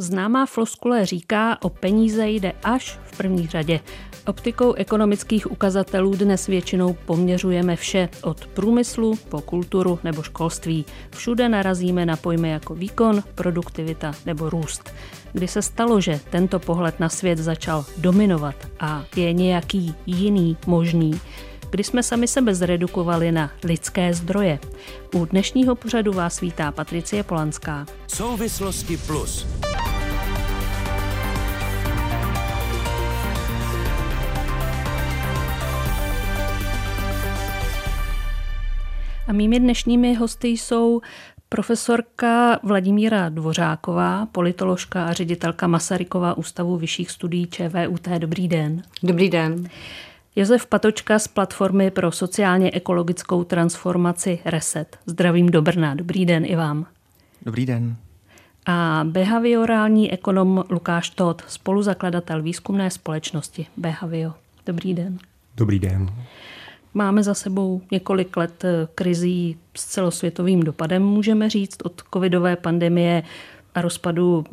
Známá floskule říká, o peníze jde až v první řadě. Optikou ekonomických ukazatelů dnes většinou poměřujeme vše, od průmyslu po kulturu nebo školství. Všude narazíme na pojmy jako výkon, produktivita nebo růst. Kdy se stalo, že tento pohled na svět začal dominovat a je nějaký jiný možný, kdy jsme sami sebe zredukovali na lidské zdroje. U dnešního pořadu vás vítá Patricie Polanská. Souvislosti plus. A mými dnešními hosty jsou profesorka Vladimíra Dvořáková, politoložka a ředitelka Masarykova ústavu vyšších studií ČVUT. Dobrý den. Dobrý den. Josef Patočka z platformy pro sociálně ekologickou transformaci Reset. Zdravím do Brna. Dobrý den i vám. Dobrý den. A behaviorální ekonom Lukáš Todt, spoluzakladatel výzkumné společnosti Behavio. Dobrý den. Dobrý den. Máme za sebou několik let eh, krizí s celosvětovým dopadem, můžeme říct, od covidové pandemie a rozpadu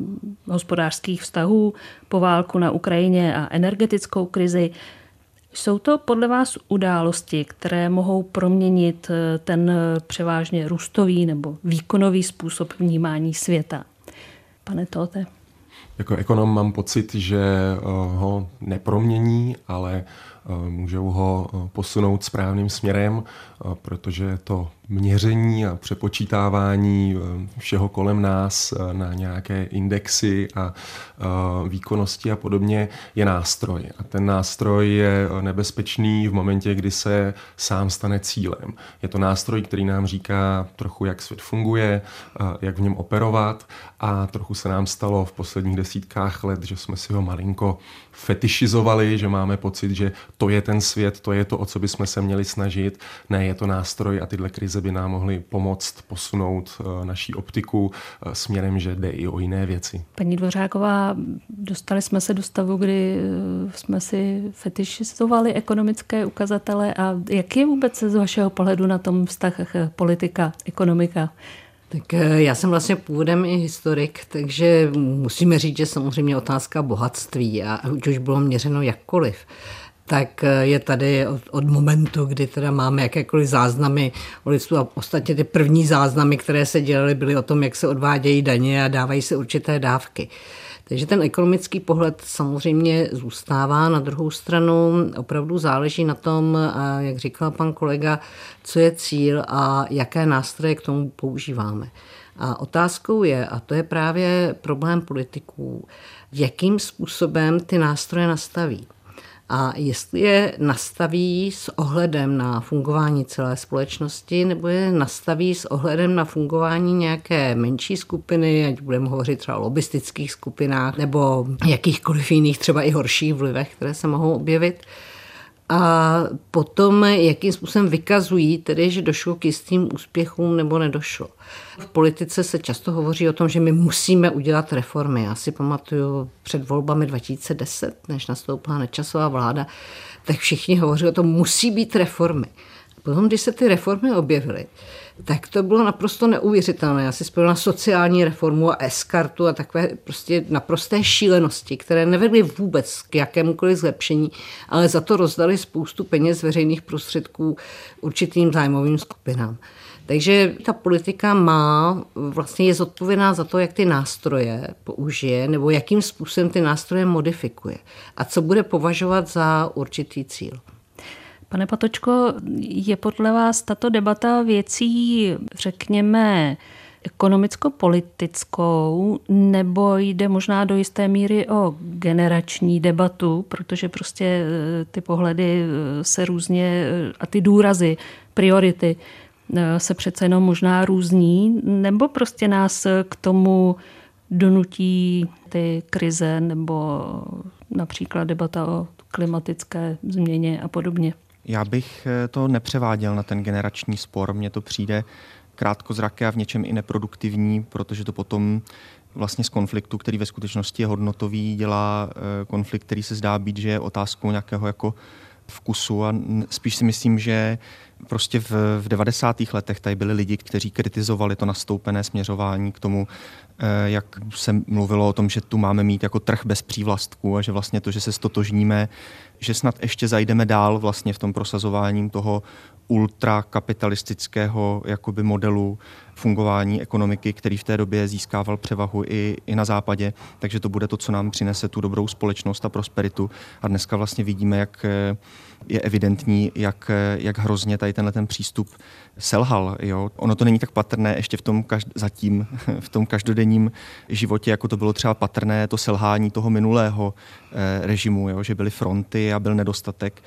hospodářských vztahů po válku na Ukrajině a energetickou krizi. Jsou to podle vás události, které mohou proměnit eh, ten eh, převážně růstový nebo výkonový způsob vnímání světa? Pane Tote. Jako ekonom mám pocit, že ho nepromění, ale můžou ho posunout správným směrem, protože to měření a přepočítávání eh, všeho kolem nás eh, na nějaké indexy a eh, výkonnosti a podobně je nástroj. A ten nástroj je nebezpečný v momentě, kdy se sám stane cílem. Je to nástroj, který nám říká trochu, jak svět funguje, jak v něm operovat a trochu se nám stalo v posledních desítkách let, že jsme si ho malinko fetišizovali, že máme pocit, že to je ten svět, to je to, o co bychom se měli snažit. Ne, je to nástroj a tyhle krize by nám mohly pomoct posunout eh, naší optiku eh, směrem, že jde i o jiné věci. Paní Dvořáková, dostali jsme se do stavu, kdy eh, jsme si fetišizovali ekonomické ukazatele a jak je vůbec z vašeho pohledu na tom vztah politika, ekonomika? Tak já jsem vlastně původem i historik, takže musíme říct, že samozřejmě otázka bohatství a už bylo měřeno jakkoliv, tak eh, je tady od, od momentu, kdy teda máme jakékoliv záznamy o lidstvu a ostatně ty první záznamy, které se dělaly, byly o tom, jak se odvádějí daně a dávají se určité dávky. Takže ten ekonomický pohled samozřejmě zůstává. Na druhou stranu opravdu záleží na tom, jak říkal pan kolega, co je cíl a jaké nástroje k tomu používáme. A otázkou je, a to je právě problém politiků, jakým způsobem ty nástroje nastaví a jestli je nastaví s ohledem na fungování celé společnosti nebo je nastaví s ohledem na fungování nějaké menší skupiny, ať budeme hovořit třeba o lobistických skupinách nebo jakýchkoliv jiných třeba i horších vlivech, které se mohou objevit, a potom, jakým způsobem vykazují, tedy, že došlo k jistým úspěchům nebo nedošlo. V politice se často hovoří o tom, že my musíme udělat reformy. Já si pamatuju před volbami 2010, než nastoupila nečasová vláda, tak všichni hovoří o tom, musí být reformy. Potom, když se ty reformy objevily, tak to bylo naprosto neuvěřitelné. Já si na sociální reformu a eskartu a takové prostě naprosté šílenosti, které nevedly vůbec k jakémukoliv zlepšení, ale za to rozdali spoustu peněz veřejných prostředků určitým zájmovým skupinám. Takže ta politika má, vlastně je zodpovědná za to, jak ty nástroje použije nebo jakým způsobem ty nástroje modifikuje a co bude považovat za určitý cíl. Pane Patočko, je podle vás tato debata věcí, řekněme, ekonomicko-politickou, nebo jde možná do jisté míry o generační debatu, protože prostě eh, ty pohledy eh, se různě eh, a ty důrazy, priority se přece jenom možná různí, nebo prostě nás k tomu donutí ty krize nebo například debata o klimatické změně a podobně. Já bych eh, to nepřeváděl na ten generační spor. Mně to přijde krátkozraké a v něčem i neproduktivní, protože to potom vlastně z konfliktu, který ve skutečnosti je hodnotový, dělá eh, konflikt, který se zdá být, že je otázkou nějakého jako vkusu a spíš si myslím, že Prostě v, v 90. letech tady byli lidi, kteří kritizovali to nastoupené směřování k tomu, jak se mluvilo o tom, že tu máme mít jako trh bez přívlastků a že vlastně to, že se stotožníme, že snad ještě zajdeme dál vlastně v tom prosazování toho ultrakapitalistického jakoby modelu fungování ekonomiky, který v té době získával převahu i, i na západě. Takže to bude to, co nám přinese tu dobrou společnost a prosperitu. A dneska vlastně vidíme, jak eh, je evidentní, jak, eh, jak hrozně tady tenhle ten přístup selhal. Jo? Ono to není tak patrné ještě v tom každ- zatím, v tom každodenním životě, jako to bylo třeba patrné to selhání toho minulého eh, režimu, jo? že byly fronty a byl nedostatek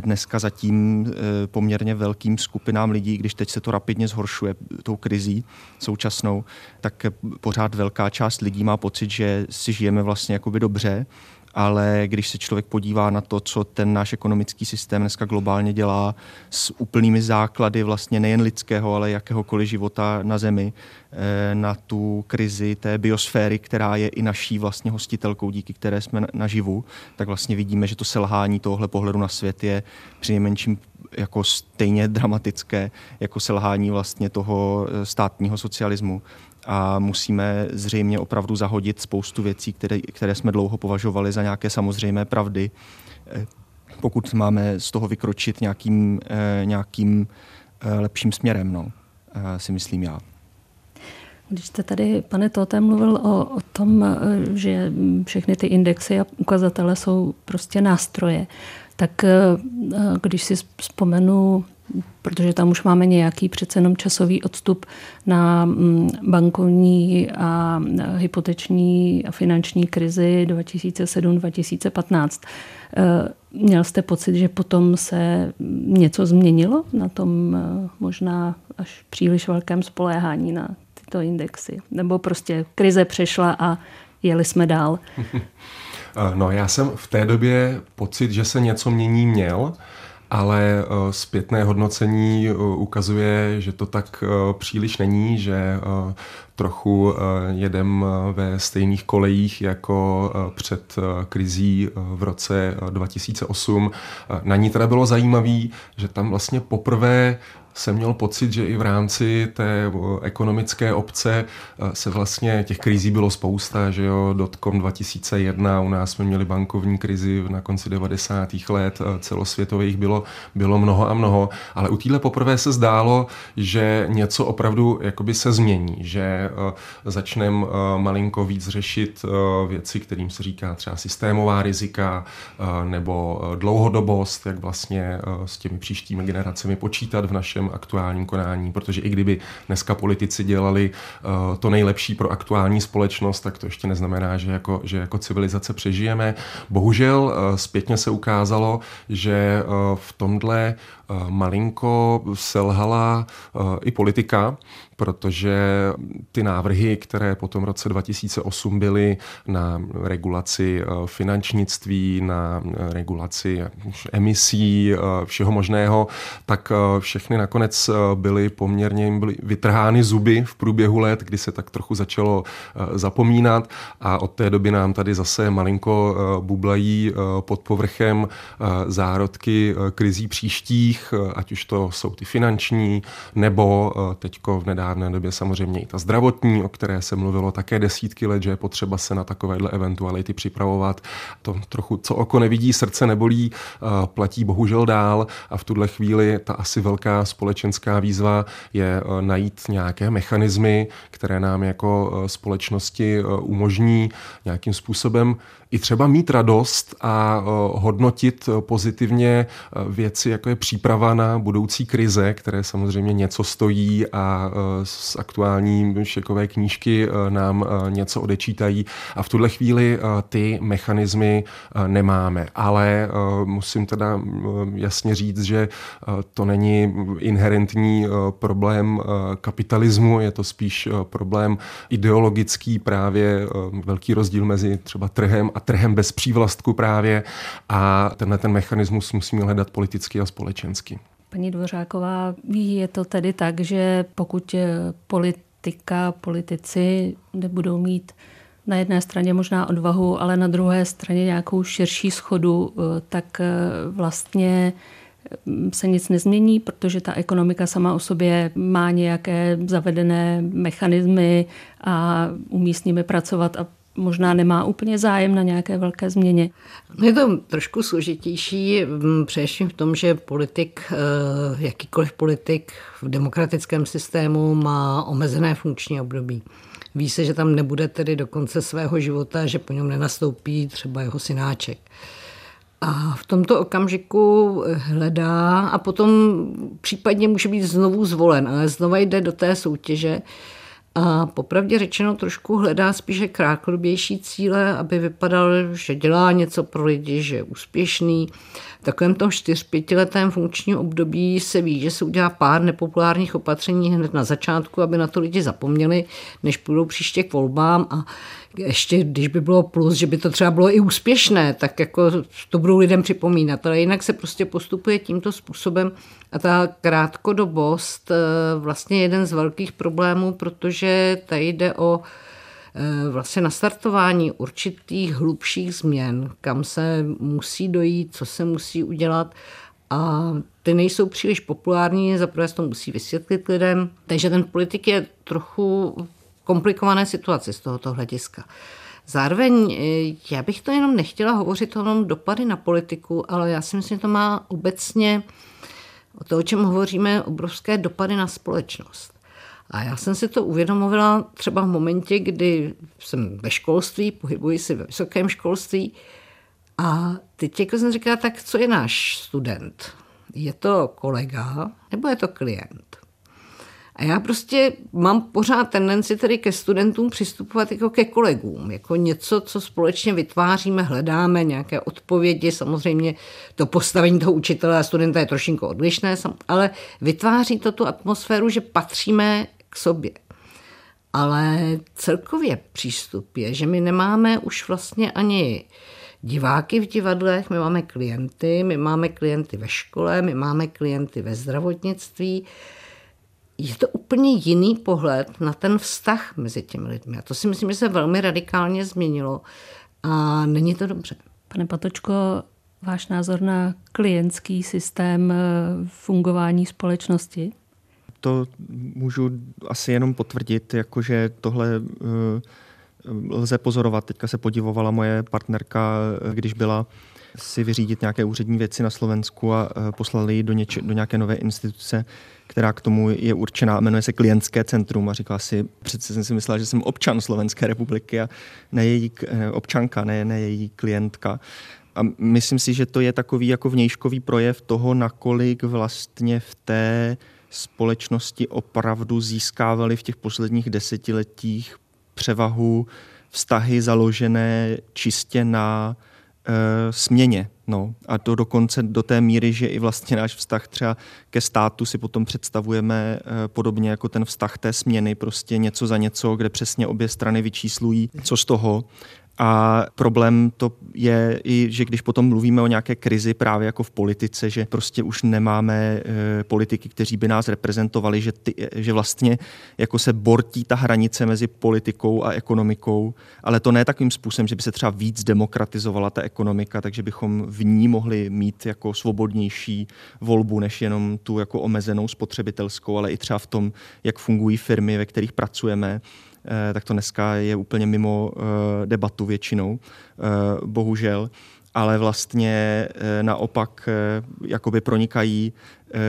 dneska zatím eh, poměrně velkým skupinám lidí, když teď se to rapidně zhoršuje tou krizí současnou, tak pořád velká část lidí má pocit, že si žijeme vlastně jakoby dobře, ale když se člověk podívá na to, co ten náš ekonomický systém dneska globálně dělá s úplnými základy vlastně nejen lidského, ale jakéhokoliv života na Zemi, eh, na tu krizi té biosféry, která je i naší vlastně hostitelkou, díky které jsme naživu, tak vlastně vidíme, že to selhání tohle pohledu na svět je přinejmenším jako stejně dramatické jako selhání vlastně toho eh, státního socialismu a musíme zřejmě opravdu zahodit spoustu věcí, které, které jsme dlouho považovali za nějaké samozřejmé pravdy, eh, pokud máme z toho vykročit nějakým, eh, nějakým eh, lepším směrem, no, si myslím já. Když jste tady, pane Tote, mluvil o, o tom, že všechny ty indexy a ukazatele jsou prostě nástroje, tak když si vzpomenu protože tam už máme nějaký přece jenom časový odstup na mm, bankovní a hypoteční a finanční krizi 2007-2015. Eh, měl jste pocit, že potom se něco změnilo na tom eh, možná až příliš velkém spoléhání na tyto indexy? Nebo prostě krize přešla a jeli jsme dál? No já jsem v té době pocit, že se něco mění měl, ale eh, zpětné hodnocení eh, ukazuje, že to tak eh, příliš není, že trochu jedem ve stejných kolejích jako před krizí v roce 2008. Na ní teda bylo zajímavé, že tam vlastně poprvé jsem měl pocit, že i v rámci té ekonomické obce se vlastně těch krizí bylo spousta, že jo, dotcom 2001, u nás jsme měli bankovní krizi na konci 90. let, celosvětových bylo, bylo mnoho a mnoho, ale u téhle poprvé se zdálo, že něco opravdu jakoby se změní, že začneme malinko víc řešit věci, kterým se říká třeba systémová rizika nebo dlouhodobost, jak vlastně s těmi příštími generacemi počítat v našem aktuálním konání, protože i kdyby dneska politici dělali uh, to nejlepší pro aktuální společnost, tak to ještě neznamená, že jako, že jako civilizace přežijeme. Bohužel uh, zpětně se ukázalo, že uh, v tomhle malinko selhala i politika, protože ty návrhy, které po tom roce 2008 byly na regulaci eh, finančnictví, na eh, regulaci emisí, eh, všeho možného, tak všechny nakonec byly poměrně byly vytrhány zuby v průběhu let, kdy se tak trochu začalo zapomínat. A od té doby nám tady zase malinko bublají pod povrchem zárodky krizí příštích, ať už to jsou ty finanční, nebo teďko v nedávné době samozřejmě i ta zdravotní, o které se mluvilo také desítky let, že je potřeba se na takovéhle eventuality připravovat. To trochu, co oko nevidí, srdce nebolí, eh, platí bohužel dál a v tuhle chvíli ta asi velká společenská výzva je eh, najít nějaké mechanismy, které nám jako eh, společnosti umožní nějakým způsobem i třeba mít radost a hodnotit pozitivně věci, jako je příprava na budoucí krize, které samozřejmě něco stojí a z aktuální šekové knížky nám něco odečítají a v tuhle chvíli ty mechanismy nemáme. Ale musím teda jasně říct, že to není inherentní problém kapitalismu, je to spíš problém ideologický, právě velký rozdíl mezi třeba trhem a a trhem bez přívlastku právě a tenhle ten mechanismus musíme hledat politicky a společensky. Paní Dvořáková, je to tedy tak, že pokud politika, politici nebudou mít na jedné straně možná odvahu, ale na druhé straně nějakou širší schodu, tak vlastně se nic nezmění, protože ta ekonomika sama o sobě má nějaké zavedené mechanismy a umí s nimi pracovat a možná nemá úplně zájem na nějaké velké změně. Je to trošku složitější, mm, především v tom, že politik, eh, jakýkoliv politik v demokratickém systému má omezené funkční období. Ví se, že tam nebude tedy do konce svého života, že po něm nenastoupí třeba jeho synáček. A v tomto okamžiku hledá a potom případně může být znovu zvolen, ale znova jde do té soutěže, a popravdě řečeno trošku hledá spíše krátkodobější cíle, aby vypadal, že dělá něco pro lidi, že je úspěšný. Takovém tom čtyř, pětiletém funkčním období se ví, že se udělá pár nepopulárních opatření hned na začátku, aby na to lidi zapomněli, než půjdou příště k volbám a ještě když by bylo plus, že by to třeba bylo i úspěšné, tak jako to budou lidem připomínat. Ale jinak se prostě postupuje tímto způsobem a ta krátkodobost eh, vlastně jeden z velkých problémů, protože tady jde o vlastně nastartování určitých hlubších změn, kam se musí dojít, co se musí udělat a ty nejsou příliš populární, zaprvé to musí vysvětlit lidem, takže ten politik je trochu komplikované situaci z tohoto hlediska. Zároveň eh, já bych to jenom nechtěla hovořit o dopady na politiku, ale já si myslím, že to má obecně o to, o čem hovoříme, obrovské dopady na společnost. A já jsem si to uvědomovala třeba v momentě, kdy jsem ve školství, pohybuji si ve vysokém školství a teď jako jsem říkala, tak co je náš student? Je to kolega nebo je to klient? A já prostě mám pořád tendenci tedy ke studentům přistupovat jako ke kolegům, jako něco, co společně vytváříme, hledáme, nějaké odpovědi. Samozřejmě to postavení toho učitele a studenta je trošinko odlišné, ale vytváří to tu atmosféru, že patříme k sobě. Ale celkově přístup je, že my nemáme už vlastně ani diváky v divadlech, my máme klienty, my máme klienty ve škole, my máme klienty ve zdravotnictví, je to úplně jiný pohled na ten vztah mezi těmi lidmi. A to si myslím, že se velmi radikálně změnilo a není to dobře. Pane Patočko, váš názor na klientský systém eh, fungování společnosti? To můžu asi jenom potvrdit, jakože tohle eh, lze pozorovat. Teďka se podivovala moje partnerka, eh, když byla si vyřídit nějaké úřední věci na Slovensku a poslali ji do, něč- do nějaké nové instituce, která k tomu je určená, jmenuje se Klientské centrum a říkala si, přece jsem si myslela, že jsem občan Slovenské republiky a ne její eh, občanka, ne, ne její klientka. A myslím si, že to je takový jako vnějškový projev toho, nakolik vlastně v té společnosti opravdu získávali v těch posledních desetiletích převahu vztahy založené čistě na e, směně, No a to dokonce do té míry, že i vlastně náš vztah třeba ke státu si potom představujeme eh, podobně jako ten vztah té směny, prostě něco za něco, kde přesně obě strany vyčíslují, co z toho. A problém to je i, že když potom mluvíme o nějaké krizi právě jako v politice, že prostě už nemáme e, politiky, kteří by nás reprezentovali, že, ty, že vlastně jako se bortí ta hranice mezi politikou a ekonomikou, ale to ne takovým způsobem, že by se třeba víc demokratizovala ta ekonomika, takže bychom v ní mohli mít jako svobodnější volbu, než jenom tu jako omezenou spotřebitelskou, ale i třeba v tom, jak fungují firmy, ve kterých pracujeme. Eh, tak to dneska je úplně mimo eh, debatu většinou, eh, bohužel. Ale vlastně naopak jakoby pronikají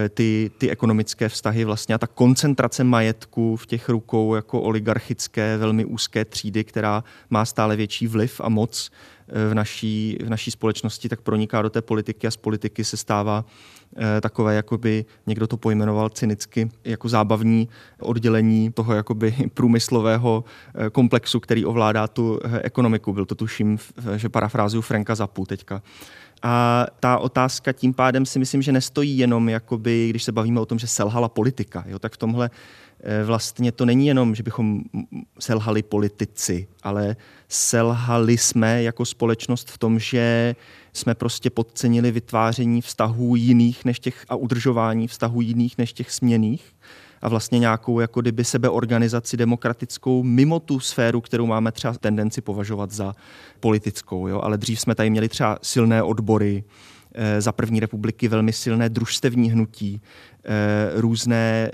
ty, ty ekonomické vztahy vlastně a ta koncentrace majetku v těch rukou jako oligarchické, velmi úzké třídy, která má stále větší vliv a moc v naší, v naší společnosti, tak proniká do té politiky a z politiky se stává Eh, takové, jakoby někdo to pojmenoval cynicky, jako zábavní oddělení toho jakoby průmyslového eh, komplexu, který ovládá tu eh, ekonomiku. Byl to tuším, že parafrázuju Franka Zapu teďka. A ta otázka tím pádem si myslím, že nestojí jenom, jakoby, když se bavíme o tom, že selhala politika. Jo, tak v tomhle vlastně to není jenom, že bychom selhali politici, ale selhali jsme jako společnost v tom, že jsme prostě podcenili vytváření vztahů jiných než těch a udržování vztahů jiných než těch směných a vlastně nějakou jako kdyby sebeorganizaci demokratickou mimo tu sféru, kterou máme třeba tendenci považovat za politickou. Jo? Ale dřív jsme tady měli třeba silné odbory, za první republiky velmi silné družstevní hnutí, různé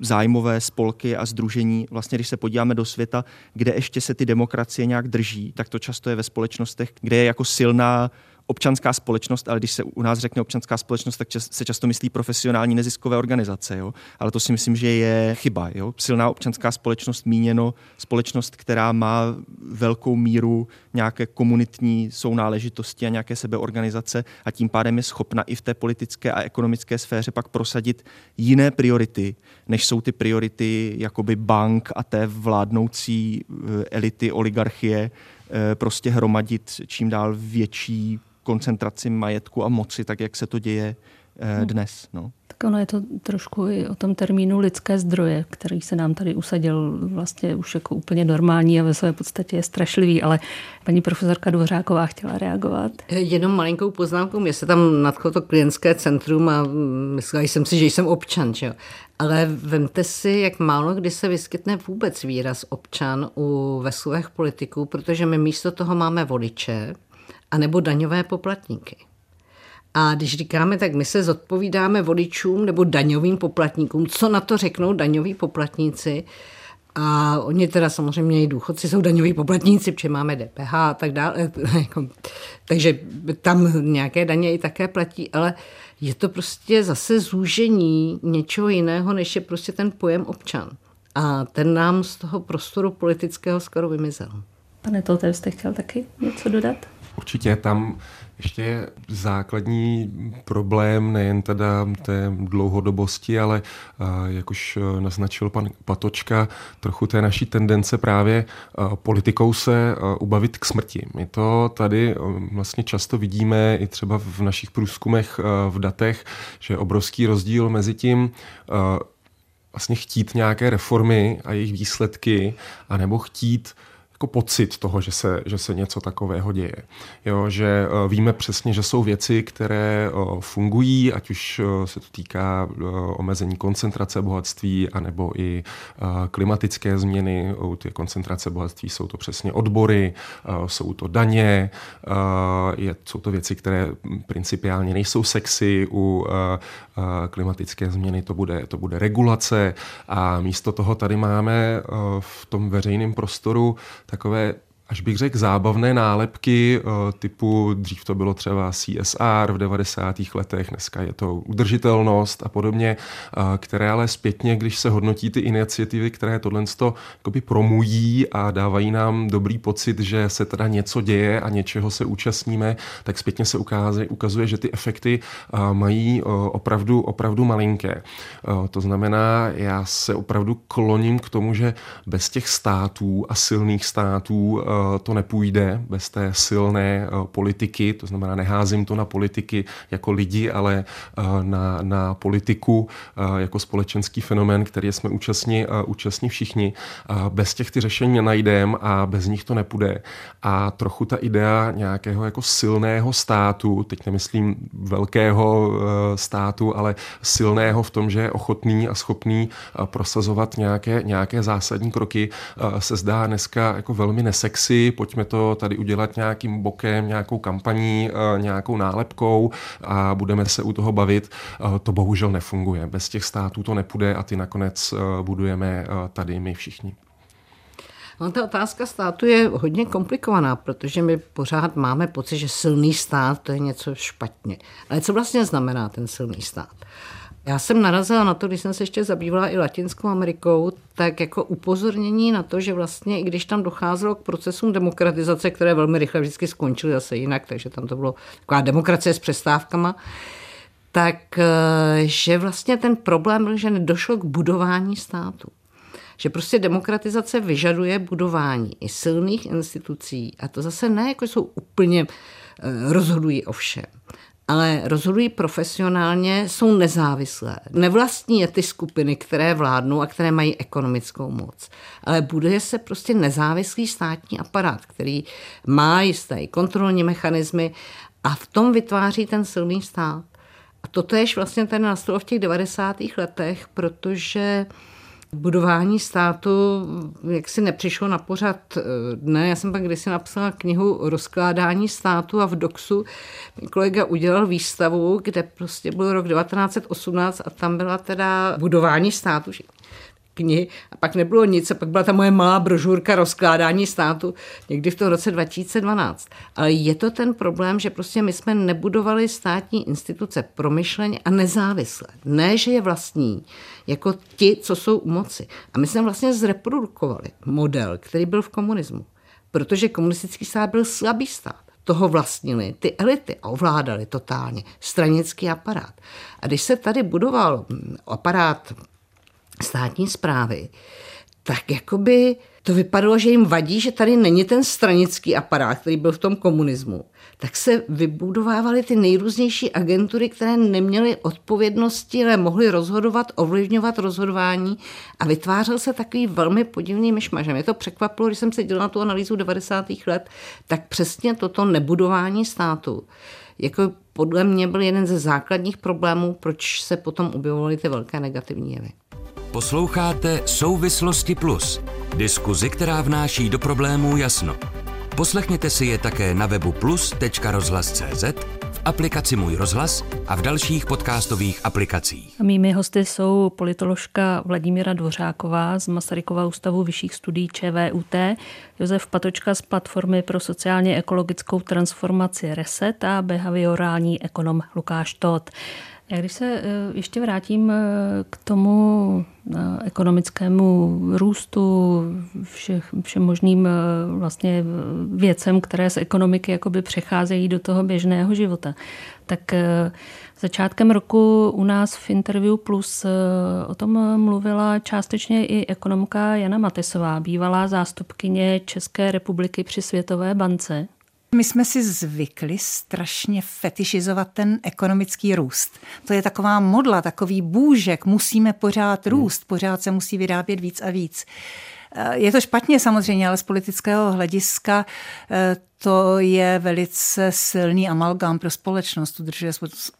zájmové spolky a združení. Vlastně, když se podíváme do světa, kde ještě se ty demokracie nějak drží, tak to často je ve společnostech, kde je jako silná občanská společnost, ale když se u nás řekne občanská společnost, tak se často myslí profesionální neziskové organizace. Jo? Ale to si myslím, že je chyba. Jo? Silná občanská společnost míněno společnost, která má velkou míru nějaké komunitní sounáležitosti a nějaké sebeorganizace a tím pádem je schopna i v té politické a ekonomické sféře pak prosadit jiné priority, než jsou ty priority jakoby bank a té vládnoucí eh, elity oligarchie, eh, prostě hromadit čím dál větší koncentraci majetku a moci, tak jak se to děje eh, hmm. dnes. No. Tak ono je to trošku i o tom termínu lidské zdroje, který se nám tady usadil vlastně už jako úplně normální a ve své podstatě je strašlivý, ale paní profesorka Dvořáková chtěla reagovat. Jenom malinkou poznámkou, mě se tam nadchlo to klientské centrum a myslela jsem si, že jsem občan, že? Ale vemte si, jak málo kdy se vyskytne vůbec výraz občan u veslových politiků, protože my místo toho máme voliče, anebo daňové poplatníky. A když říkáme, tak my se zodpovídáme voličům nebo daňovým poplatníkům, co na to řeknou daňoví poplatníci. A oni teda samozřejmě i důchodci jsou daňoví poplatníci, protože máme DPH a tak dále. Jako, takže tam nějaké daně i také platí, ale je to prostě zase zúžení něčeho jiného, než je prostě ten pojem občan. A ten nám z toho prostoru politického skoro vymizel. Pane Tolte, jste chtěl taky něco dodat? Určitě tam ještě je základní problém nejen teda té dlouhodobosti, ale jak už e, naznačil pan Patočka, trochu té naší tendence právě e, politikou se ubavit k smrti. My to tady vlastně často vidíme i třeba v našich průzkumech v datech, že je obrovský rozdíl mezi tím vlastně chtít nějaké reformy a jejich výsledky, anebo chtít jako pocit toho, že se, že se něco takového děje. Jo, že eh, víme přesně, že jsou věci, které eh, fungují, ať už eh, se to týká omezení koncentrace bohatství, anebo i klimatické změny. U té koncentrace bohatství jsou to přesně odbory, jsou to daně, jsou to věci, které principiálně nejsou sexy. U klimatické změny to bude, to bude regulace a místo toho tady máme v tom veřejném prostoru takové až bych řekl, zábavné nálepky eh, typu, dřív to bylo třeba CSR v 90. letech, dneska je to udržitelnost a podobně, eh, které ale zpětně, když se hodnotí ty iniciativy, které tohle promují a dávají nám dobrý pocit, že se teda něco děje a něčeho se účastníme, tak zpětně se ukazuje, ukazuje že ty efekty eh, mají opravdu, opravdu malinké. To znamená, já se opravdu kloním k tomu, že bez těch států a silných států to nepůjde bez té silné eh, politiky, to znamená neházím to na politiky jako lidi, ale eh, na, na politiku jako společenský fenomén, který jsme účastní, účastní všichni. Bez těch ty řešení nenajdeme a bez nich to nepůjde. A trochu ta idea nějakého jako silného státu, teď nemyslím velkého státu, ale silného v tom, že je ochotný a schopný prosazovat nějaké, nějaké zásadní kroky, se zdá dneska jako velmi nesexy sexy, pojďme to tady udělat nějakým bokem, nějakou kampaní, eh, nějakou nálepkou a budeme se u toho bavit. Eh, to bohužel nefunguje. Bez těch států to nepůjde a ty nakonec eh, budujeme tady my všichni. No, ta otázka státu je hodně komplikovaná, protože my pořád máme pocit, že silný stát to je něco špatně. Ale co vlastně znamená ten silný stát? Já jsem narazila na to, když jsem se ještě zabývala i Latinskou Amerikou, tak jako upozornění na to, že vlastně i když tam docházelo k procesům demokratizace, které velmi rychle vždycky skončily zase jinak, takže tam to bylo taková demokracie s přestávkama, tak eh, že vlastně ten problém byl, že nedošlo k budování státu. Že prostě demokratizace vyžaduje budování i silných institucí a to zase ne, jako jsou úplně eh, rozhodují o všem ale rozhodují profesionálně, jsou nezávislé. Nevlastní je ty skupiny, které vládnou a které mají ekonomickou moc. Ale buduje se prostě nezávislý státní aparát, který má jisté kontrolní mechanismy a v tom vytváří ten silný stát. A toto je vlastně ten nastalo v těch 90. letech, protože budování státu jak si nepřišlo na pořad dne. Já jsem pak kdysi napsala knihu Rozkládání státu a v DOXu kolega udělal výstavu, kde prostě byl rok 1918 a tam byla teda budování státu knihy a pak nebylo nic a pak byla ta moje malá brožurka rozkládání státu někdy v tom roce 2012. Ale je to ten problém, že prostě my jsme nebudovali státní instituce promyšleně a nezávisle. Ne, že je vlastní, jako ti, co jsou u moci. A my jsme vlastně zreprodukovali model, který byl v komunismu. Protože komunistický stát byl slabý stát toho vlastnili ty elity a ovládali totálně stranický aparát. A když se tady budoval aparát státní zprávy, tak jakoby to vypadalo, že jim vadí, že tady není ten stranický aparát, který byl v tom komunismu. Tak se vybudovávaly ty nejrůznější agentury, které neměly odpovědnosti, ale mohly rozhodovat, ovlivňovat rozhodování a vytvářel se takový velmi podivný myšmaž. Mě to překvapilo, když jsem se dělala tu analýzu 90. let, tak přesně toto nebudování státu jako podle mě byl jeden ze základních problémů, proč se potom objevovaly ty velké negativní jevy. Posloucháte Souvislosti Plus, diskuzi, která vnáší do problémů jasno. Poslechněte si je také na webu plus.rozhlas.cz, v aplikaci Můj rozhlas a v dalších podcastových aplikacích. A mými hosty jsou politoložka Vladimíra Dvořáková z Masarykova ústavu vyšších studií ČVUT, Josef Patočka z Platformy pro sociálně ekologickou transformaci RESET a behaviorální ekonom Lukáš Todt. Já když se eh, ještě vrátím eh, k tomu eh, ekonomickému růstu, všech, všem možným vlastně věcem, které z ekonomiky jakoby přecházejí do toho běžného života, tak začátkem roku u nás v Interview Plus o tom mluvila částečně i ekonomka Jana Matesová, bývalá zástupkyně České republiky při Světové bance. My jsme si zvykli strašně fetišizovat ten ekonomický růst. To je taková modla, takový bůžek, musíme pořád hmm. růst, pořád se musí vyrábět víc a víc. Eh, je to špatně samozřejmě, ale z politického hlediska eh, to je velice silný amalgám pro společnost, udržuje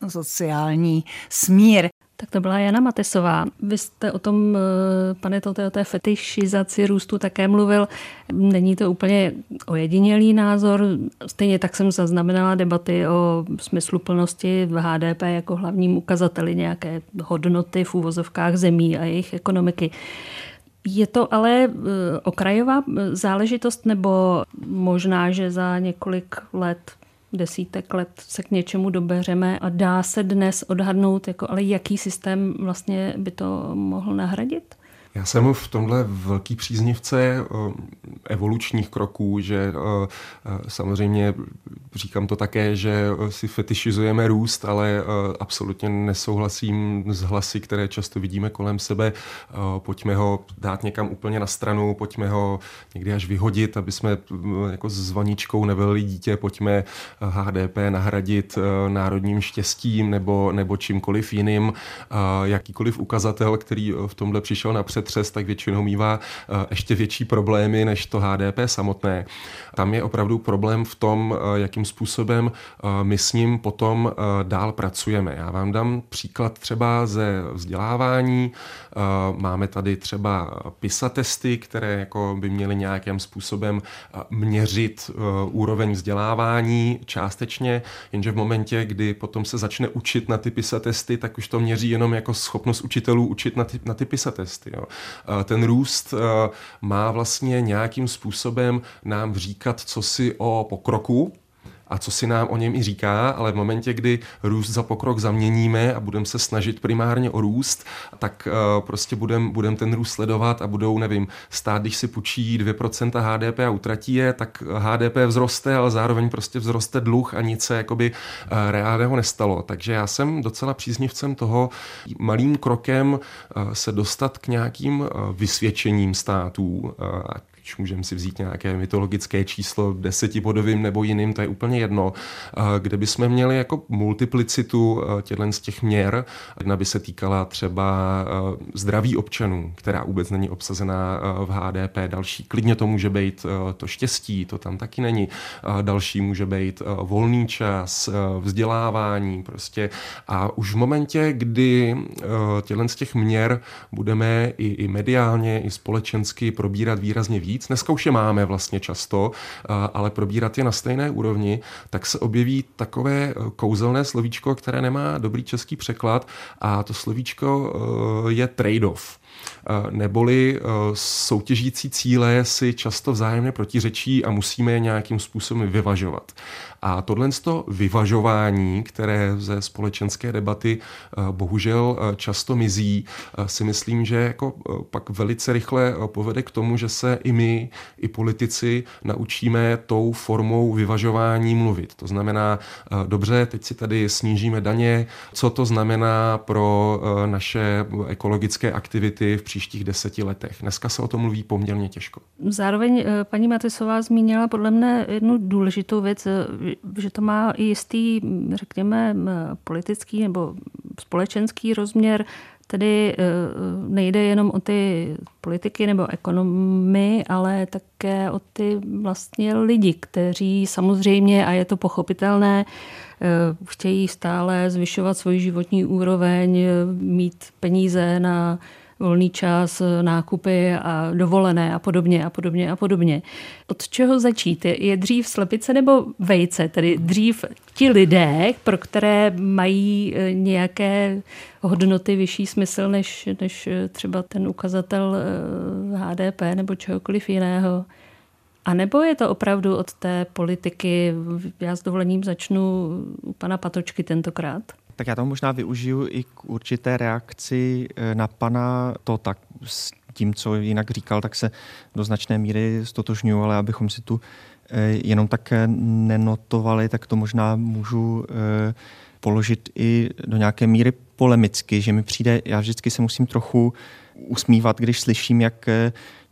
sociální smír. Tak to byla Jana Matesová. Vy jste o tom, eh, pane Tote, o té fetišizaci růstu také mluvil. Není to úplně ojedinělý názor. Stejně tak jsem zaznamenala debaty o smyslu plnosti v HDP jako hlavním ukazateli nějaké hodnoty v úvozovkách zemí a jejich ekonomiky. Je to ale eh, okrajová eh, záležitost nebo možná, že za několik let desítek let se k něčemu dobeřeme a dá se dnes odhadnout, jako, ale jaký systém vlastně by to mohl nahradit? Já jsem v tomhle velký příznivce eh, evolučních kroků, že eh, eh, samozřejmě říkám to také, že si fetišizujeme růst, ale absolutně nesouhlasím s hlasy, které často vidíme kolem sebe. Pojďme ho dát někam úplně na stranu, pojďme ho někdy až vyhodit, aby jsme jako s vaničkou nevelili dítě, pojďme HDP nahradit národním štěstím nebo, nebo čímkoliv jiným. Jakýkoliv ukazatel, který v tomhle přišel napřed, přes, tak většinou mývá eh, ještě větší problémy než to HDP samotné. Tam je opravdu problém v tom, eh, jakým způsobem eh, my s ním potom dál pracujeme. Já vám dám příklad třeba ze vzdělávání. Máme tady třeba PISA testy, které jako by měly nějakým způsobem měřit úroveň vzdělávání částečně, jenže v momentě, kdy potom se začne učit na ty PISA testy, tak už to měří jenom jako schopnost učitelů učit na ty, na ty PISA testy. Jo. Ten růst má vlastně nějakým způsobem nám říkat, co si o pokroku, a co si nám o něm i říká, ale v momentě, kdy růst za pokrok zaměníme a budeme se snažit primárně o růst, tak uh, prostě budeme budem ten růst sledovat a budou, nevím, stát, když si půjčí 2% HDP a utratí je, tak HDP vzroste, ale zároveň prostě vzroste dluh a nic se jakoby uh, reálného nestalo. Takže já jsem docela příznivcem toho malým krokem uh, se dostat k nějakým vysvědčením států, když můžeme si vzít nějaké mytologické číslo desetibodovým nebo jiným, to je úplně jedno, kde bychom měli jako multiplicitu těchto z těch měr. Jedna by se týkala třeba zdraví občanů, která vůbec není obsazená v HDP. Další, klidně to může být to štěstí, to tam taky není. Další může být volný čas, vzdělávání prostě. A už v momentě, kdy těchto z těch měr budeme i, i mediálně, i společensky probírat výrazně víc, dneska už je máme vlastně často, ale probírat je na stejné úrovni, tak se objeví takové kouzelné slovíčko, které nemá dobrý český překlad a to slovíčko je trade-off. Eh, neboli eh, soutěžící cíle si často vzájemně protiřečí a musíme je nějakým způsobem vyvažovat. A tohle to vyvažování, které ze společenské debaty eh, bohužel často mizí, si myslím, že jako pak velice rychle povede k tomu, že se i my, i politici naučíme tou formou vyvažování mluvit. To znamená, dobře, teď si tady snížíme daně, co to znamená pro naše ekologické aktivity v příštích deseti letech. Dneska se o tom mluví poměrně těžko. Zároveň eh, paní Matisová zmínila podle mne jednu důležitou věc, eh, že to má i jistý, řekněme, politický nebo společenský rozměr, Tedy eh, nejde jenom o ty politiky nebo ekonomy, ale také o ty vlastně lidi, kteří samozřejmě, a je to pochopitelné, chtějí stále zvyšovat svoji životní úroveň, mít peníze na volný čas, nákupy a dovolené a podobně a podobně a podobně. Od čeho začít? Je dřív slepice nebo vejce? Tedy dřív ti lidé, pro které mají e, nějaké hodnoty vyšší smysl než, než třeba ten ukazatel HDP e, nebo čehokoliv jiného. A nebo je to opravdu od té politiky? Já s dovolením začnu u pana Patočky tentokrát. Tak já to možná využiju i k určité reakci eh, na pana tak S tím, co jinak říkal, tak se do značné míry stotožňuji, ale abychom si tu eh, jenom tak nenotovali, tak to možná můžu eh, položit i do nějaké míry polemicky, že mi přijde, já vždycky se musím trochu usmívat, když slyším, jak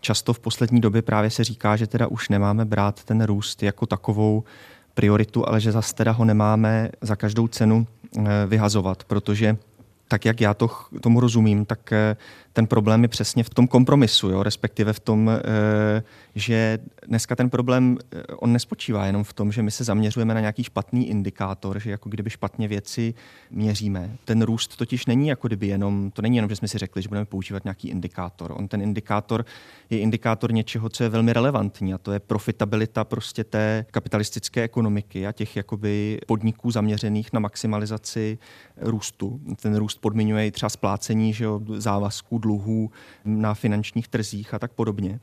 často v poslední době právě se říká, že teda už nemáme brát ten růst jako takovou prioritu, ale že zase teda ho nemáme za každou cenu Eh, vyhazovat, protože tak, jak já to, tomu rozumím, tak eh, ten problém je přesně v tom kompromisu, jo? respektive v tom, eh, že dneska ten problém, eh, on nespočívá jenom v tom, že my se zaměřujeme na nějaký špatný indikátor, že jako kdyby špatně věci měříme. Ten růst totiž není jako kdyby jenom, to není jenom, že jsme si řekli, že budeme používat nějaký indikátor. On ten indikátor je indikátor něčeho, co je velmi relevantní a to je profitabilita prostě té kapitalistické ekonomiky a těch jakoby podniků zaměřených na maximalizaci růstu. Ten růst podmiňuje i třeba splácení že jo, závazků dluhů na finančních trzích a tak podobně.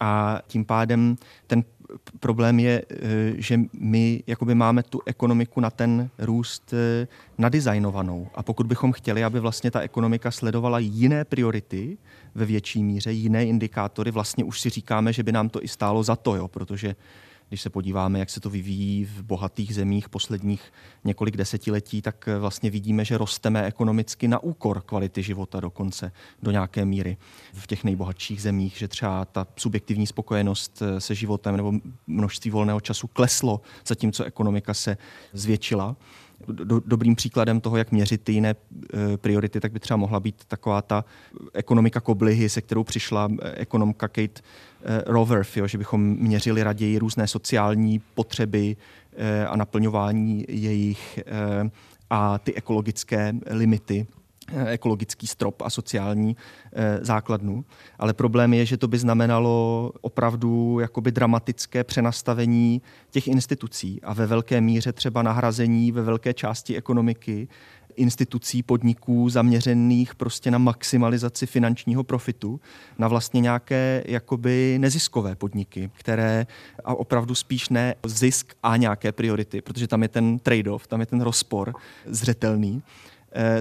A tím pádem ten problém je, eh, že my jakoby máme tu ekonomiku na ten růst eh, nadizajnovanou. A pokud bychom chtěli, aby vlastně ta ekonomika sledovala jiné priority ve větší míře, jiné indikátory, vlastně už si říkáme, že by nám to i stálo za to, jo, protože když se podíváme, jak se to vyvíjí v bohatých zemích posledních několik desetiletí, tak eh, vlastně vidíme, že rosteme ekonomicky na úkor kvality života dokonce do nějaké míry. V těch nejbohatších zemích, že třeba ta subjektivní spokojenost eh, se životem nebo množství volného času kleslo, zatímco ekonomika se zvětšila do, dobrým příkladem toho, jak měřit ty jiné e, priority, tak by třeba mohla být taková ta ekonomika koblihy, se kterou přišla e, ekonomka Kate e, Roverf, jo, že bychom měřili raději různé sociální potřeby a naplňování jejich a ty ekologické limity. Eh, ekologický strop a sociální eh, základnu. Ale problém je, že to by znamenalo opravdu jakoby dramatické přenastavení těch institucí a ve velké míře třeba nahrazení ve velké části ekonomiky institucí, podniků zaměřených prostě na maximalizaci finančního profitu, na vlastně nějaké jakoby neziskové podniky, které a opravdu spíš ne zisk a nějaké priority, protože tam je ten trade-off, tam je ten rozpor zřetelný Eh,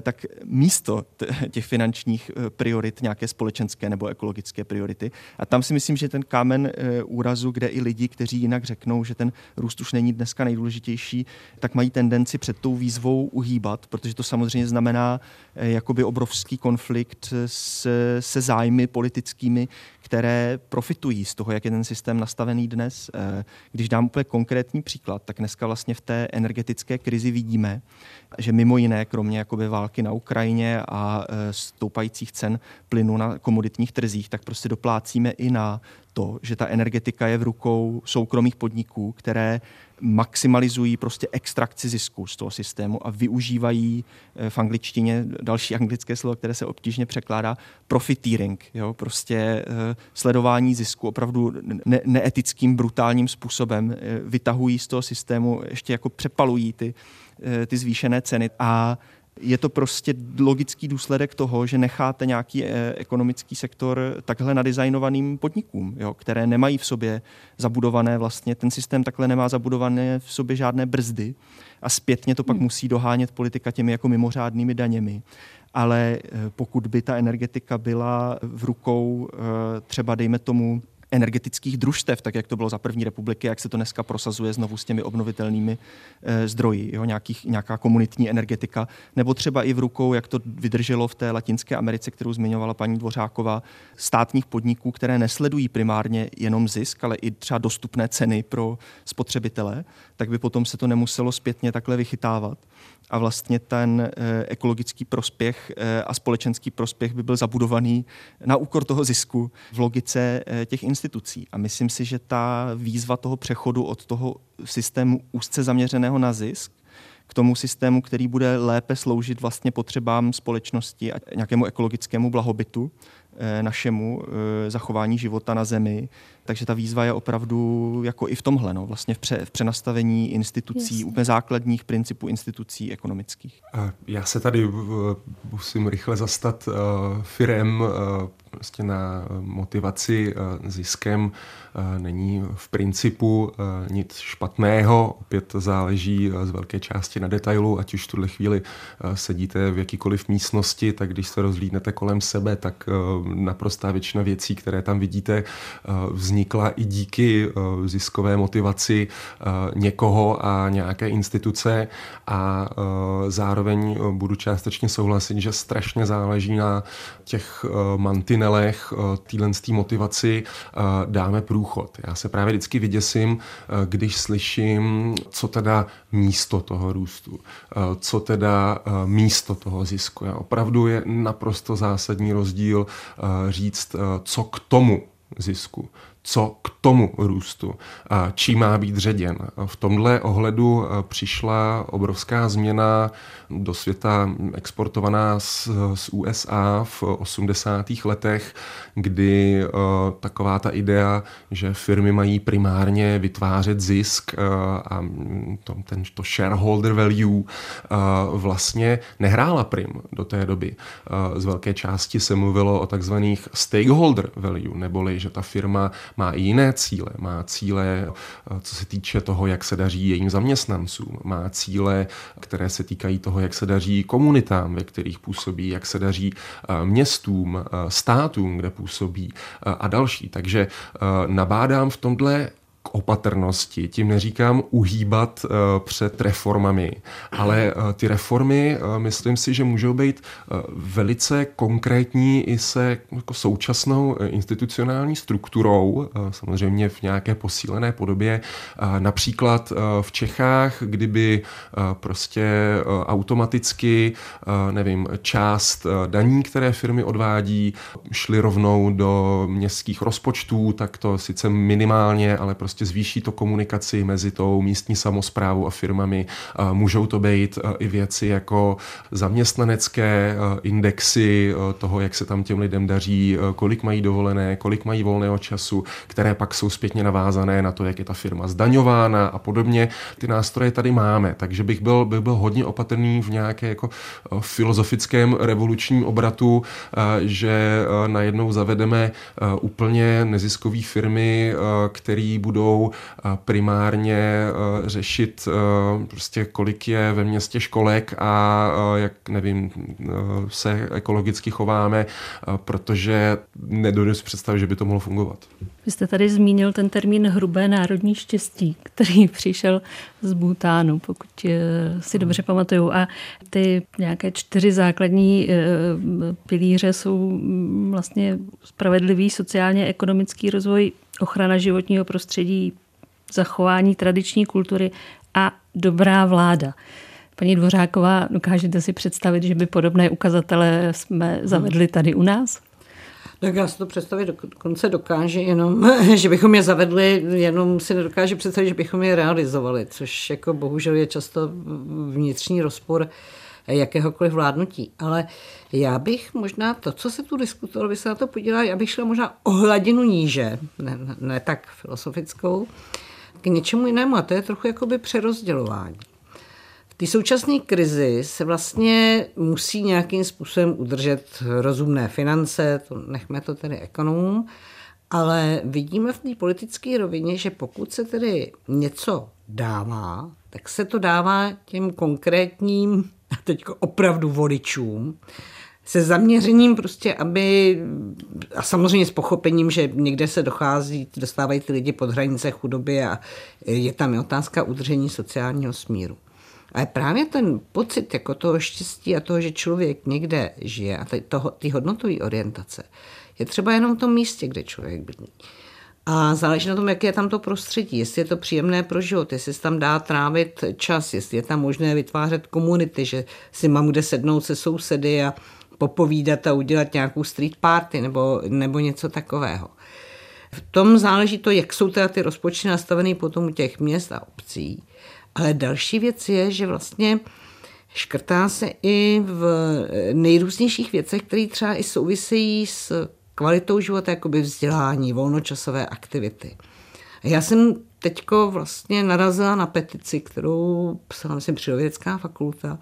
tak místo těch finančních eh, priorit nějaké společenské nebo ekologické priority. A tam si myslím, že ten kámen eh, úrazu, kde i lidi, kteří jinak řeknou, že ten růst už není dneska nejdůležitější, tak mají tendenci před tou výzvou uhýbat, protože to samozřejmě znamená jakoby obrovský konflikt se, se zájmy politickými, které profitují z toho, jak je ten systém nastavený dnes. Když dám úplně konkrétní příklad, tak dneska vlastně v té energetické krizi vidíme, že mimo jiné, kromě jakoby války na Ukrajině a e, stoupajících cen plynu na komoditních trzích, tak prostě doplácíme i na to, že ta energetika je v rukou soukromých podniků, které maximalizují prostě extrakci zisku z toho systému a využívají e, v angličtině další anglické slovo, které se obtížně překládá, profiteering, jo? prostě e, sledování zisku opravdu ne- neetickým, brutálním způsobem vytahují z toho systému, ještě jako přepalují ty ty zvýšené ceny. A je to prostě logický důsledek toho, že necháte nějaký eh, ekonomický sektor takhle nadizajnovaným podnikům, jo, které nemají v sobě zabudované vlastně, ten systém takhle nemá zabudované v sobě žádné brzdy a zpětně to pak hmm. musí dohánět politika těmi jako mimořádnými daněmi. Ale eh, pokud by ta energetika byla v rukou třeba, dejme tomu, energetických družstev, tak jak to bylo za první republiky, jak se to dneska prosazuje znovu s těmi obnovitelnými e, zdroji, jo, nějakých, nějaká komunitní energetika, nebo třeba i v rukou, jak to vydrželo v té Latinské Americe, kterou zmiňovala paní Dvořáková, státních podniků, které nesledují primárně jenom zisk, ale i třeba dostupné ceny pro spotřebitele, tak by potom se to nemuselo zpětně takhle vychytávat a vlastně ten eh, ekologický prospěch eh, a společenský prospěch by byl zabudovaný na úkor toho zisku v logice eh, těch institucí. A myslím si, že ta výzva toho přechodu od toho systému úzce zaměřeného na zisk k tomu systému, který bude lépe sloužit vlastně potřebám společnosti a nějakému ekologickému blahobytu, našemu eh, zachování života na Zemi. Takže ta výzva je opravdu jako i v tomhle, no, vlastně v, pře, v přenastavení institucí, Jasně. úplně základních principů institucí ekonomických. Já se tady eh, musím rychle zastat firem prostě na motivaci ziskem není v principu nic špatného, opět záleží z velké části na detailu, ať už v tuhle chvíli sedíte v jakýkoliv místnosti, tak když se rozlídnete kolem sebe, tak naprostá většina věcí, které tam vidíte, eh, vznikla i díky eh, ziskové motivaci eh, někoho a nějaké instituce. A zároveň budu částečně souhlasit, že strašně záleží na těch mantinelech téhle motivaci dáme průchod. Já se právě vždycky vyděsím, když slyším, co teda místo toho růstu, co teda místo toho zisku. Já opravdu je naprosto zásadní rozdíl Eh, říct, eh, co k tomu zisku, co k tomu růstu, čí má být ředěn. V tomhle ohledu eh, přišla obrovská změna do světa exportovaná z, z USA v 80. letech, kdy uh, taková ta idea, že firmy mají primárně vytvářet zisk uh, a to, ten, to shareholder value vlastně nehrála prim do té doby. Z velké části se mluvilo o takzvaných stakeholder value, neboli že ta firma má i jiné cíle. Má cíle, co se týče toho, jak se daří jejím zaměstnancům. Má cíle, které se týkají toho, jak se daří komunitám, ve kterých působí, jak se daří uh, městům, uh, státům, kde působí působí a další. Takže nabádám v tomhle opatrnosti. Tím neříkám uhýbat uh, před reformami, ale uh, ty reformy, uh, myslím si, že můžou být velice konkrétní i se jako současnou institucionální strukturou, samozřejmě v nějaké posílené podobě. Například v Čechách, kdyby prostě automaticky, nevím, část daní, které firmy odvádí, šly rovnou do městských rozpočtů, tak to sice minimálně, ale prostě prostě zvýší to komunikaci mezi tou místní samozprávou a firmami. Můžou to být i věci jako zaměstnanecké indexy toho, jak se tam těm lidem daří, kolik mají dovolené, kolik mají volného času, které pak jsou zpětně navázané na to, jak je ta firma zdaňována a podobně. Ty nástroje tady máme, takže bych byl, bych byl hodně opatrný v nějaké jako filozofickém revolučním obratu, že najednou zavedeme úplně neziskové firmy, který budou budou primárně řešit prostě kolik je ve městě školek a jak nevím, se ekologicky chováme, protože nedovedu představit, že by to mohlo fungovat. Vy jste tady zmínil ten termín hrubé národní štěstí, který přišel z Bhutánu, pokud eh, si dobře pamatuju. A ty nějaké čtyři základní eh, pilíře jsou mm, vlastně spravedlivý sociálně ekonomický rozvoj, ochrana životního prostředí, zachování tradiční kultury a dobrá vláda. Paní Dvořáková, dokážete si představit, že by podobné ukazatele jsme zavedli tady u nás? Tak já si to představit dokonce dokáže, jenom, že bychom je zavedli, jenom si nedokáže představit, že bychom je realizovali, což jako bohužel je často vnitřní rozpor jakéhokoliv vládnutí. Ale já bych možná to, co se tu diskutovalo, by se na to podívala, já bych šla možná o hladinu níže, ne, ne, tak filozofickou, k něčemu jinému a to je trochu jakoby přerozdělování té současné krizi se vlastně musí nějakým způsobem udržet rozumné finance, to nechme to tedy ekonomům, ale vidíme v té politické rovině, že pokud se tedy něco dává, tak se to dává těm konkrétním, a teď opravdu voličům, se zaměřením prostě, aby, a samozřejmě s pochopením, že někde se dochází, dostávají ty lidi pod hranice chudoby a je tam i otázka udržení sociálního smíru. Ale právě ten pocit jako toho štěstí a toho, že člověk někde žije a ty hodnotové orientace, je třeba jenom v tom místě, kde člověk bydlí. A záleží na tom, jaké je tam to prostředí, jestli je to příjemné pro život, jestli se tam dá trávit čas, jestli je tam možné vytvářet komunity, že si mám kde sednout se sousedy a popovídat a udělat nějakou street party nebo, nebo něco takového. V tom záleží to, jak jsou teda ty rozpočty nastavené potom u těch měst a obcí. Ale další věc je, že vlastně škrtá se i v nejrůznějších věcech, které třeba i souvisejí s kvalitou života, jakoby vzdělání, volnočasové aktivity. Já jsem teďko vlastně narazila na petici, kterou psala, myslím, Přírodovědecká fakulta,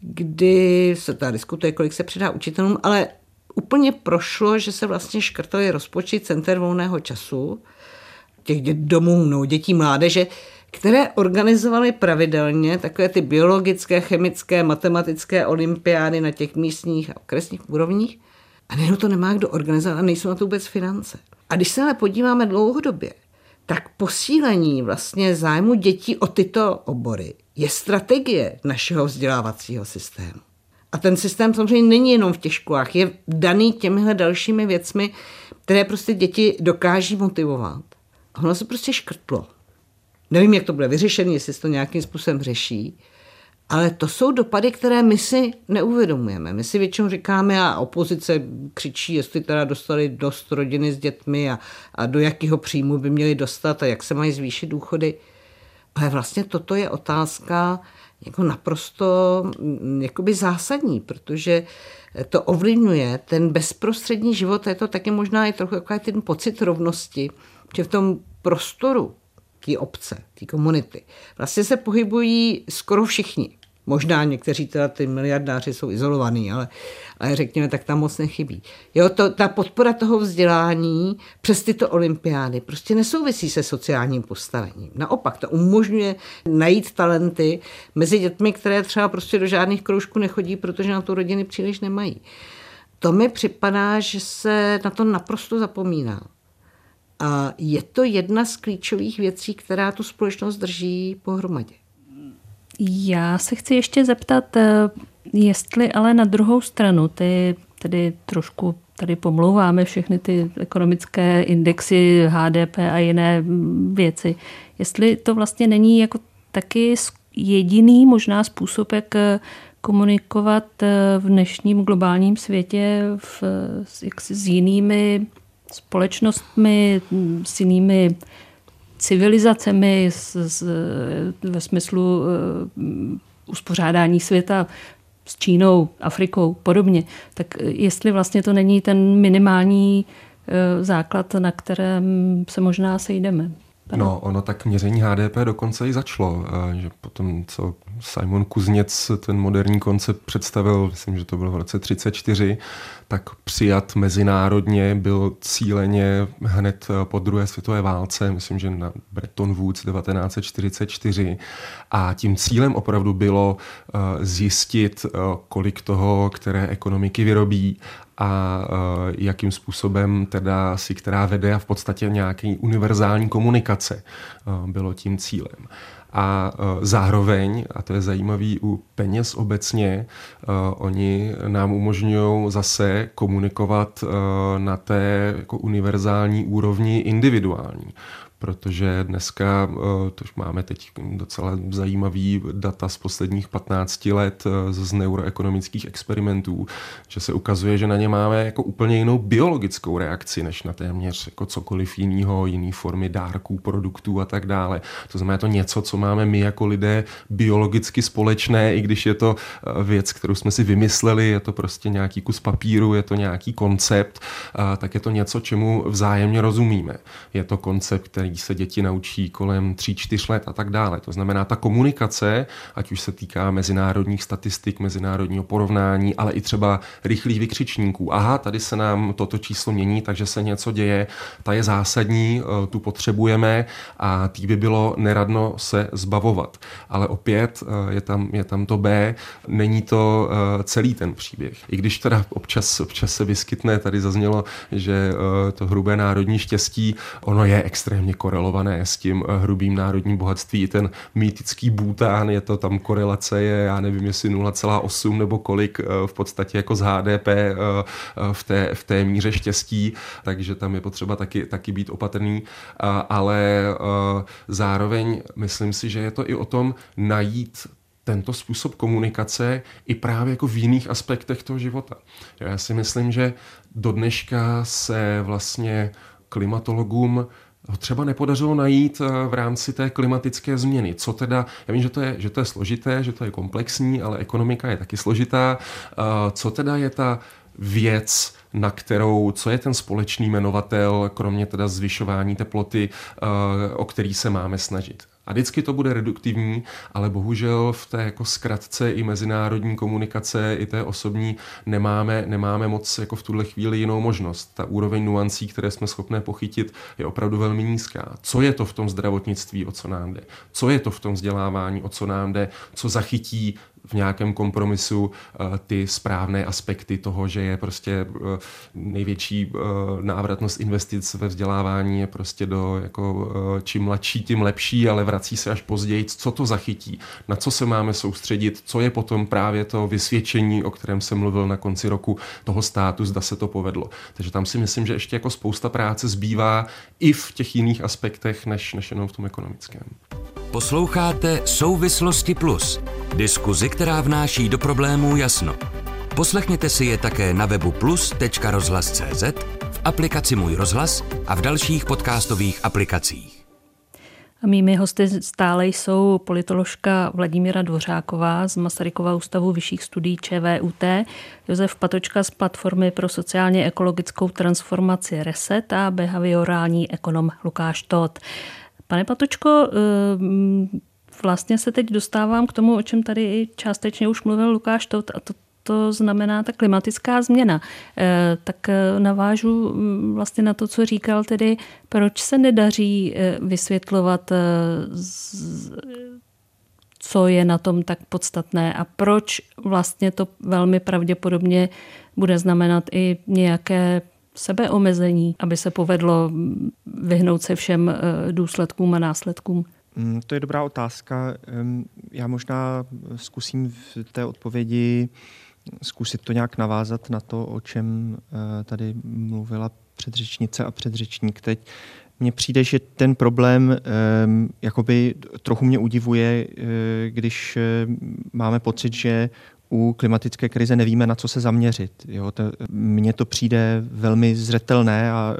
kdy se tady diskutuje, kolik se přidá učitelům, ale úplně prošlo, že se vlastně škrtali rozpočet center volného času, těch domů, no, dětí, mládeže, které organizovaly pravidelně takové ty biologické, chemické, matematické olympiády na těch místních a okresních úrovních. A nejenom to nemá kdo organizovat a nejsou na to vůbec finance. A když se ale podíváme dlouhodobě, tak posílení vlastně zájmu dětí o tyto obory je strategie našeho vzdělávacího systému. A ten systém samozřejmě není jenom v těch školách, je daný těmihle dalšími věcmi, které prostě děti dokáží motivovat. A ono se prostě škrtlo. Nevím, jak to bude vyřešené, jestli se to nějakým způsobem řeší, ale to jsou dopady, které my si neuvědomujeme. My si většinou říkáme a opozice křičí, jestli teda dostali dost rodiny s dětmi a, a do jakého příjmu by měli dostat a jak se mají zvýšit důchody. Ale vlastně toto je otázka jako naprosto mm, jakoby zásadní, protože to ovlivňuje ten bezprostřední život, je to taky možná i trochu jako ten pocit rovnosti, že v tom prostoru té obce, té komunity. Vlastně se pohybují skoro všichni. Možná někteří teda ty miliardáři jsou izolovaní, ale, ale řekněme, tak tam moc nechybí. Jo, to, ta podpora toho vzdělání přes tyto olympiády prostě nesouvisí se sociálním postavením. Naopak, to umožňuje najít talenty mezi dětmi, které třeba prostě do žádných kroužků nechodí, protože na to rodiny příliš nemají. To mi připadá, že se na to naprosto zapomíná. Je to jedna z klíčových věcí, která tu společnost drží pohromadě. Já se chci ještě zeptat, eh, jestli ale na druhou stranu ty tedy trošku tady pomlouváme všechny ty ekonomické indexy HDP a jiné věci, jestli to vlastně není jako taky jediný možná způsob, jak eh, komunikovat eh, v dnešním globálním světě v, jak s jinými společnostmi, s jinými civilizacemi s, s, ve smyslu uh, uspořádání světa s Čínou, Afrikou, podobně. Tak jestli vlastně to není ten minimální uh, základ, na kterém se možná sejdeme. No, ono tak měření HDP dokonce i začalo, že potom, co Simon Kuzněc ten moderní koncept představil, myslím, že to bylo v roce 34, tak přijat mezinárodně byl cíleně hned po druhé světové válce, myslím, že na Bretton Woods 1944. A tím cílem opravdu bylo eh, zjistit, eh, kolik toho, které ekonomiky vyrobí a eh, jakým způsobem teda si která vede a v podstatě nějaký univerzální komunikace bylo tím cílem. A e, zároveň, a to je zajímavý u peněz obecně, e, oni nám umožňují zase komunikovat e, na té jako univerzální úrovni individuální protože dneska, eh, to už máme teď docela zajímavý data z posledních 15 let eh, z neuroekonomických experimentů, že se ukazuje, že na ně máme jako úplně jinou biologickou reakci, než na téměř jako cokoliv jiného, jiný formy dárků, produktů a tak dále. To znamená, to něco, co máme my jako lidé biologicky společné, i když je to eh, věc, kterou jsme si vymysleli, je to prostě nějaký kus papíru, je to nějaký koncept, tak je to něco, čemu vzájemně rozumíme. Je to koncept, který který se děti naučí kolem 3-4 let a tak dále. To znamená, ta komunikace, ať už se týká mezinárodních statistik, mezinárodního porovnání, ale i třeba rychlých vykřičníků. Aha, tady se nám toto číslo mění, takže se něco děje, ta je zásadní, eh, tu potřebujeme a tý by bylo neradno se zbavovat. Ale opět eh, je tam, je tam to B, není to eh, celý ten příběh. I když teda občas, občas se vyskytne, tady zaznělo, že to hrubé národní štěstí, ono je extrémně korelované s tím eh, hrubým národním bohatství. I ten mýtický Bhután, je to tam korelace je, já nevím, jestli 0,8 nebo kolik eh, v podstatě jako z HDP eh, v té, v té míře štěstí, takže tam je potřeba taky, taky být opatrný, ale zároveň myslím si, že je to i o tom najít tento způsob komunikace i právě jako v jiných aspektech toho života. Já si myslím, že do dneška se vlastně klimatologům ho třeba nepodařilo najít eh, v rámci té klimatické změny. Co teda, já vím, že to je, že to je složité, že to je komplexní, ale ekonomika je taky složitá. Eh, co teda je ta věc, na kterou, co je ten společný jmenovatel, kromě teda zvyšování teploty, eh, o který se máme snažit. A vždycky to bude reduktivní, ale bohužel v té jako zkratce i mezinárodní komunikace, i té osobní nemáme, nemáme moc jako v tuhle chvíli jinou možnost. Ta úroveň nuancí, které jsme schopné pochytit, je opravdu velmi nízká. Co je to v tom zdravotnictví, o co nám jde? Co je to v tom vzdělávání, o co nám jde? Co zachytí v nějakém kompromisu eh, ty správné aspekty toho, že je prostě eh, největší eh, návratnost investic ve vzdělávání je prostě do jako čím mladší, tím lepší, ale vrací se až později, co to zachytí, na co se máme soustředit, co je potom právě to vysvědčení, o kterém jsem mluvil na konci roku toho státu, zda se to povedlo. Takže tam si myslím, že ještě jako spousta práce zbývá i v těch jiných aspektech, než, než jenom v tom ekonomickém. Posloucháte Souvislosti Plus, diskuzi, která vnáší do problémů jasno. Poslechněte si je také na webu plus.rozhlas.cz, v aplikaci Můj rozhlas a v dalších podcastových aplikacích. A mými hosty stále jsou politoložka Vladimíra Dvořáková z Masarykova ústavu vyšších studií ČVUT, Josef Patočka z Platformy pro sociálně ekologickou transformaci RESET a behaviorální ekonom Lukáš Tot. Pane Patočko, eh, vlastně se teď dostávám k tomu, o čem tady částečně už mluvil Lukáš Tot, a to, to znamená ta klimatická změna. Eh, tak eh, navážu mm, vlastně na to, co říkal tedy, proč se nedaří vysvětlovat, co je na tom tak podstatné a proč vlastně to velmi pravděpodobně bude znamenat i nějaké sebeomezení, aby se povedlo vyhnout se všem eh, důsledkům a následkům? Mm, to je dobrá otázka. Já možná zkusím v té odpovědi zkusit to nějak navázat na to, o čem eh, tady mluvila předřečnice a předřečník teď. Mně přijde, že ten problém jakoby trochu mě udivuje, eh, když máme pocit, že u klimatické krize nevíme, na co se zaměřit. Jo? To, mně to přijde velmi zřetelné a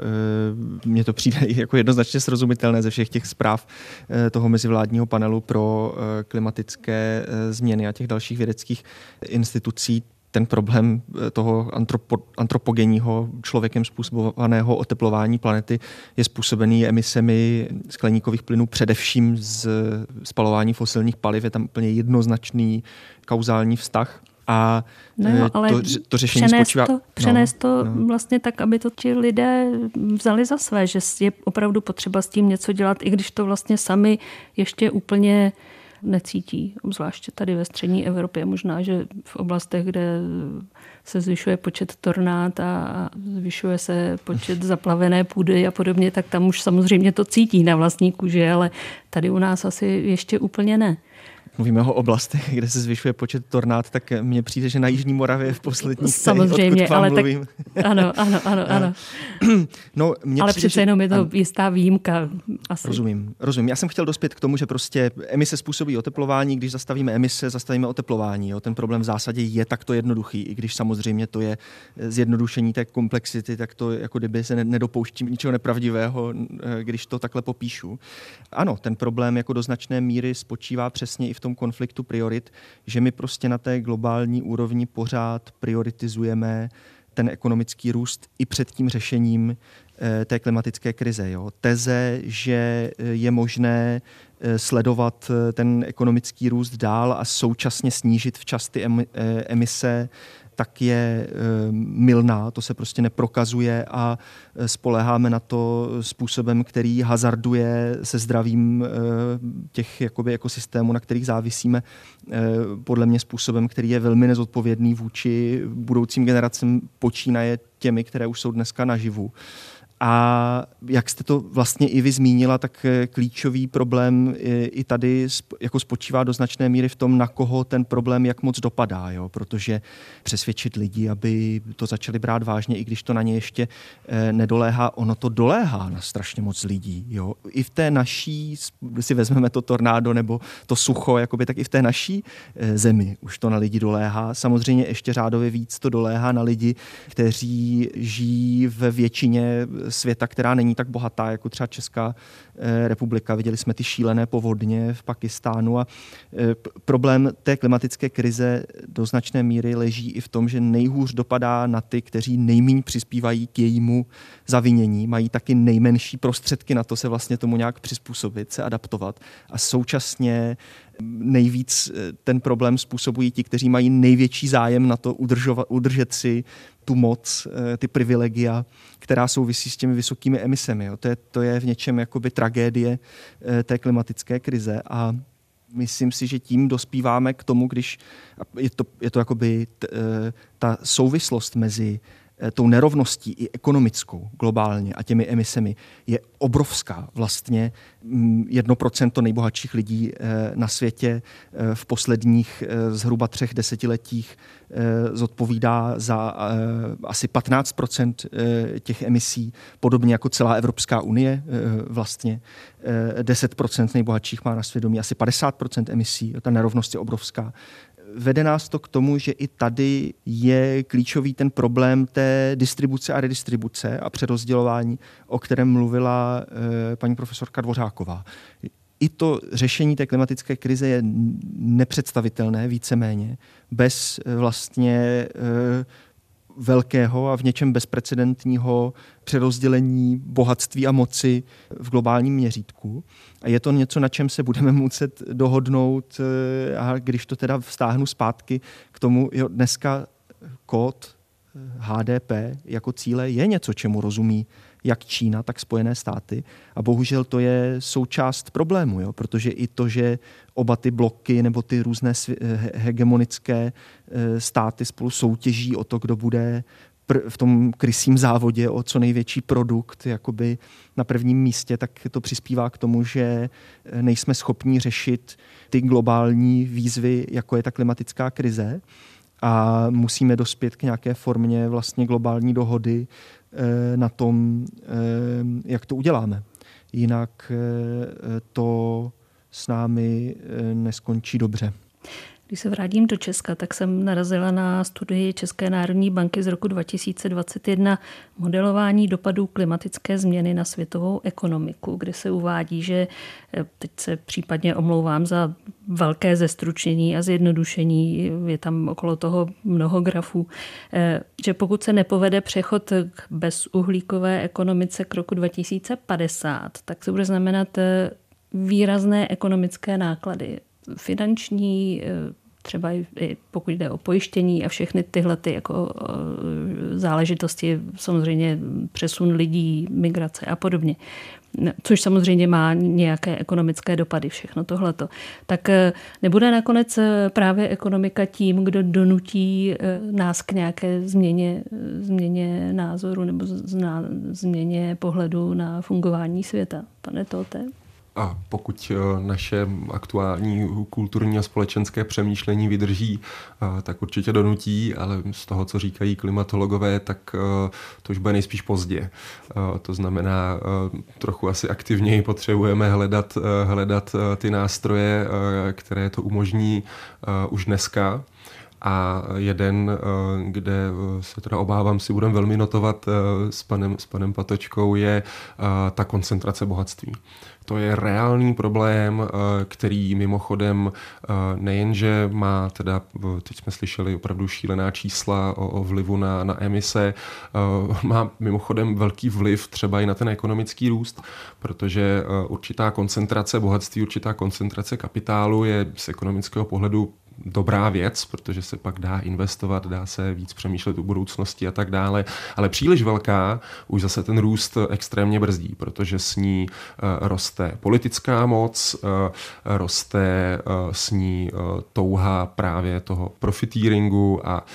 e, mně to přijde jako jednoznačně srozumitelné ze všech těch zpráv e, toho mezivládního panelu pro e, klimatické e, změny a těch dalších vědeckých institucí ten problém eh, toho antropo, antropogenního člověkem způsobovaného oteplování planety je způsobený emisemi skleníkových plynů především z spalování fosilních paliv. Je tam úplně jednoznačný kauzální vztah. A no jo, ale to, to řešení přenést spočívá... To, přenést no, to no. vlastně tak, aby to ti lidé vzali za své, že je opravdu potřeba s tím něco dělat, i když to vlastně sami ještě úplně necítí, obzvláště tady ve střední Evropě. Možná, že v oblastech, kde se zvyšuje počet tornád a zvyšuje se počet zaplavené půdy a podobně, tak tam už samozřejmě to cítí na vlastní kůži, ale tady u nás asi ještě úplně ne mluvíme o oblastech, kde se zvyšuje počet tornád, tak mně přijde, že na Jižní Moravě v posledních Samozřejmě, ale mluvím. tak, ano, ano, ano, ano. no, mně ale přijde, přece jenom je to ano, jistá výjimka. Asi. Rozumím, rozumím. Já jsem chtěl dospět k tomu, že prostě emise způsobí oteplování, když zastavíme emise, zastavíme oteplování. Jo. Ten problém v zásadě je takto jednoduchý, i když samozřejmě to je zjednodušení té komplexity, tak to jako kdyby se nedopouštím ničeho nepravdivého, eh, když to takhle popíšu. Ano, ten problém jako do značné míry spočívá přesně i v tom konfliktu priorit, že my prostě na té globální úrovni pořád prioritizujeme ten ekonomický růst i před tím řešením eh, té klimatické krize. Jo. Teze, že eh, je možné eh, sledovat ten ekonomický růst dál a současně snížit včas ty emise tak je eh, milná, to se prostě neprokazuje a eh, spoleháme na to způsobem, který hazarduje se zdravím eh, těch jakoby ekosystémů, na kterých závisíme, podle mě způsobem, který je velmi nezodpovědný vůči budoucím generacím, počínaje těmi, které už jsou dneska naživu. A jak jste to vlastně i vy zmínila, tak eh, klíčový problém eh, i tady jako spočívá do značné míry v tom, na koho ten problém jak moc dopadá, jo? protože přesvědčit lidi, aby to začali brát vážně, i když to na ně ještě eh, nedoléhá, ono to doléhá na strašně moc lidí. Jo? I v té naší, si vezmeme to tornádo nebo to sucho, jakoby, tak i v té naší zemi už to na lidi doléhá. Samozřejmě ještě řádově víc to doléhá na lidi, kteří žijí ve většině světa, která není tak bohatá jako třeba Česká eh, republika. Viděli jsme ty šílené povodně v Pakistánu a eh, problém té klimatické krize do značné míry leží i v tom, že nejhůř dopadá na ty, kteří nejméně přispívají k jejímu zavinění, mají taky nejmenší prostředky na to se vlastně tomu nějak přizpůsobit, se adaptovat a současně nejvíc eh, ten problém způsobují ti, kteří mají největší zájem na to udržovat, udržet si tu moc, eh, ty privilegia, která souvisí s těmi vysokými emisemi. Jo. To, je, to je v něčem jakoby tragédie eh, té klimatické krize a myslím si, že tím dospíváme k tomu, když je to, je to jakoby t, ta souvislost mezi tou nerovností i ekonomickou globálně a těmi emisemi je obrovská. Vlastně mm, jedno procento nejbohatších lidí eh, na světě eh, v posledních zhruba třech desetiletích zodpovídá za asi 15% těch emisí, podobně jako celá Evropská unie vlastně. 10% nejbohatších má na svědomí asi 50 emisí. Ta nerovnost je obrovská vede nás to k tomu, že i tady je klíčový ten problém té distribuce a redistribuce a přerozdělování, o kterém mluvila e, paní profesorka Dvořáková. I to řešení té klimatické krize je nepředstavitelné víceméně bez eh, vlastně e, velkého a v něčem bezprecedentního přerozdělení bohatství a moci v globálním měřítku. A je to něco, na čem se budeme muset dohodnout eh, a když to teda vztáhnu zpátky k tomu, jo, dneska kód HDP eh, jako cíle je něco, čemu rozumí jak Čína, tak Spojené státy. A bohužel to je součást problému, jo? protože i to, že oba ty bloky nebo ty různé hegemonické eh, státy spolu soutěží o to, kdo bude v tom krysím závodě o co největší produkt jakoby na prvním místě, tak to přispívá k tomu, že eh, nejsme schopni řešit ty globální výzvy, jako je ta klimatická krize a musíme dospět k nějaké formě vlastně globální dohody na tom, eh, jak to uděláme. Jinak to s námi neskončí dobře. Když se vrátím do Česka, tak jsem narazila na studii České národní banky z roku 2021 modelování dopadů klimatické změny na světovou ekonomiku, kde se uvádí, že eh, teď se případně omlouvám za velké zestručnění a zjednodušení, je tam okolo toho mnoho grafů, eh, že pokud se nepovede přechod k bezuhlíkové ekonomice k roku 2050, tak se bude znamenat eh, výrazné ekonomické náklady, finanční, eh, třeba i pokud jde o pojištění a všechny tyhle ty jako záležitosti, samozřejmě přesun lidí, migrace a podobně což samozřejmě má nějaké ekonomické dopady, všechno tohleto, tak eh, nebude nakonec eh, právě ekonomika tím, kdo donutí eh, nás k nějaké změně, změně názoru nebo změně pohledu na fungování světa. Pane Tote? A pokud eh, naše aktuální kulturní a společenské přemýšlení vydrží, eh, tak určitě donutí, ale z toho, co říkají klimatologové, tak eh, to už bude nejspíš pozdě. To znamená, trochu asi aktivněji potřebujeme hledat, hledat ty nástroje, které to umožní už dneska a jeden, kde se teda obávám, si budeme velmi notovat s panem, s panem Patočkou, je ta koncentrace bohatství. To je reálný problém, eh, který mimochodem eh, nejenže má teda, teď jsme slyšeli opravdu šílená čísla o, o vlivu na, na emise, eh, má mimochodem velký vliv třeba i na ten ekonomický růst, protože určitá koncentrace bohatství, určitá koncentrace kapitálu je z ekonomického pohledu dobrá věc, protože se pak dá investovat, dá se víc přemýšlet o budoucnosti a tak dále, ale příliš velká už zase ten růst extrémně brzdí, protože s ní uh, roste politická moc, uh, roste uh, s ní touha právě toho profiteeringu a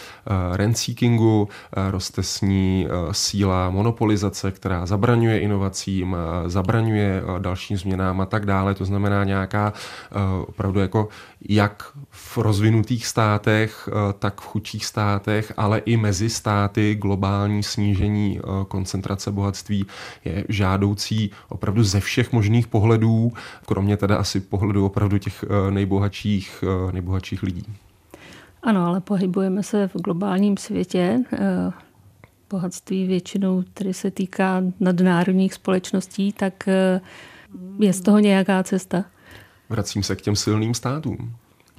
rent-seekingu, roste s ní síla monopolizace, která zabraňuje inovacím, zabraňuje dalším změnám a tak dále. To znamená nějaká opravdu jako jak v rozvinutých státech, eh, tak v chudších státech, ale i mezi státy globální snížení eh, koncentrace bohatství je žádoucí opravdu ze všech možných pohledů, kromě teda asi pohledu opravdu těch eh, nejbohatších, nejbohatších lidí. Ano, ale pohybujeme se v globálním světě. Bohatství většinou, který se týká nadnárodních společností, tak je z toho nějaká cesta? Vracím se k těm silným státům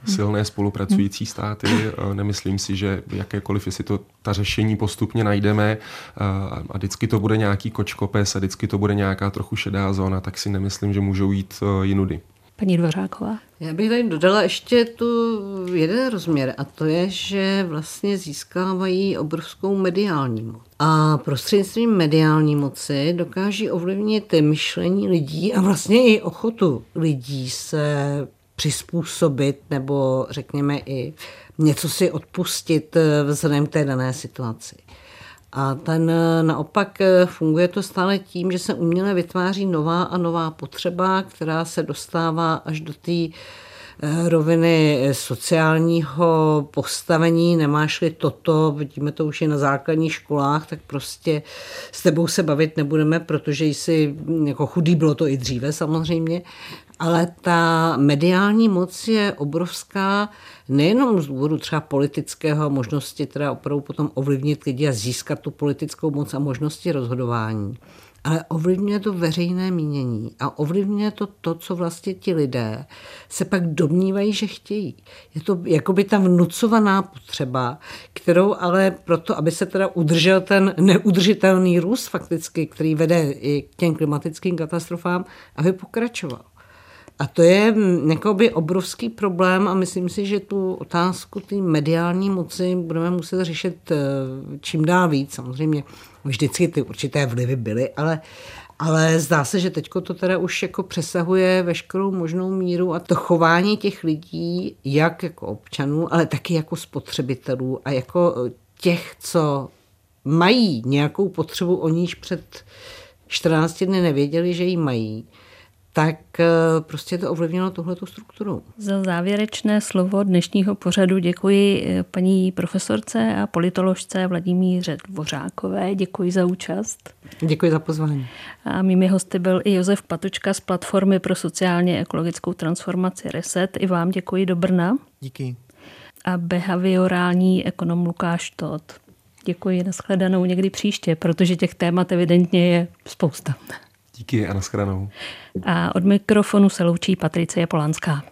silné spolupracující státy. Nemyslím si, že jakékoliv, jestli to ta řešení postupně najdeme a vždycky to bude nějaký kočkopes a vždycky to bude nějaká trochu šedá zóna, tak si nemyslím, že můžou jít e, jinudy. Paní Dvořáková. Já bych tady dodala ještě tu jeden rozměr a to je, že vlastně získávají obrovskou mediální moc. A prostřednictvím mediální moci dokáží ovlivnit myšlení lidí a vlastně i ochotu lidí se přizpůsobit nebo řekněme i něco si odpustit eh, vzhledem k té dané situaci. A ten eh, naopak eh, funguje to stále tím, že se uměle vytváří nová a nová potřeba, která se dostává až do té roviny sociálního postavení, nemáš-li toto, vidíme to už i na základních školách, tak prostě s tebou se bavit nebudeme, protože jsi jako chudý, bylo to i dříve samozřejmě, ale ta mediální moc je obrovská nejenom z důvodu třeba politického možnosti teda opravdu potom ovlivnit lidi a získat tu politickou moc a možnosti rozhodování, ale ovlivňuje to veřejné mínění a ovlivňuje to to, co vlastně ti lidé se pak domnívají, že chtějí. Je to jakoby ta vnucovaná potřeba, kterou ale proto, aby se teda udržel ten neudržitelný růst fakticky, který vede i k těm klimatickým katastrofám, aby pokračoval. A to je mm, jakoby obrovský problém a myslím si, že tu otázku té mediální moci budeme muset řešit eh, čím dál víc. Samozřejmě vždycky ty určité vlivy byly, ale, ale zdá se, že teď to teda už jako přesahuje veškerou možnou míru a to chování těch lidí, jak jako občanů, ale taky jako spotřebitelů a jako těch, co mají nějakou potřebu, o níž před 14 dny nevěděli, že ji mají, tak eh, prostě to ovlivnilo tuhletu strukturu. Za závěrečné slovo dnešního pořadu děkuji eh, paní profesorce a politoložce Vladimíře Dvořákové. Děkuji za účast. Děkuji za pozvání. A mými hosty byl i Josef Patočka z Platformy pro sociálně ekologickou transformaci Reset. I vám děkuji do Brna. Díky. A behaviorální ekonom Lukáš Tot. Děkuji, nashledanou někdy příště, protože těch témat evidentně je spousta. Díky a nashledanou. A od mikrofonu se loučí Patricie Polanská.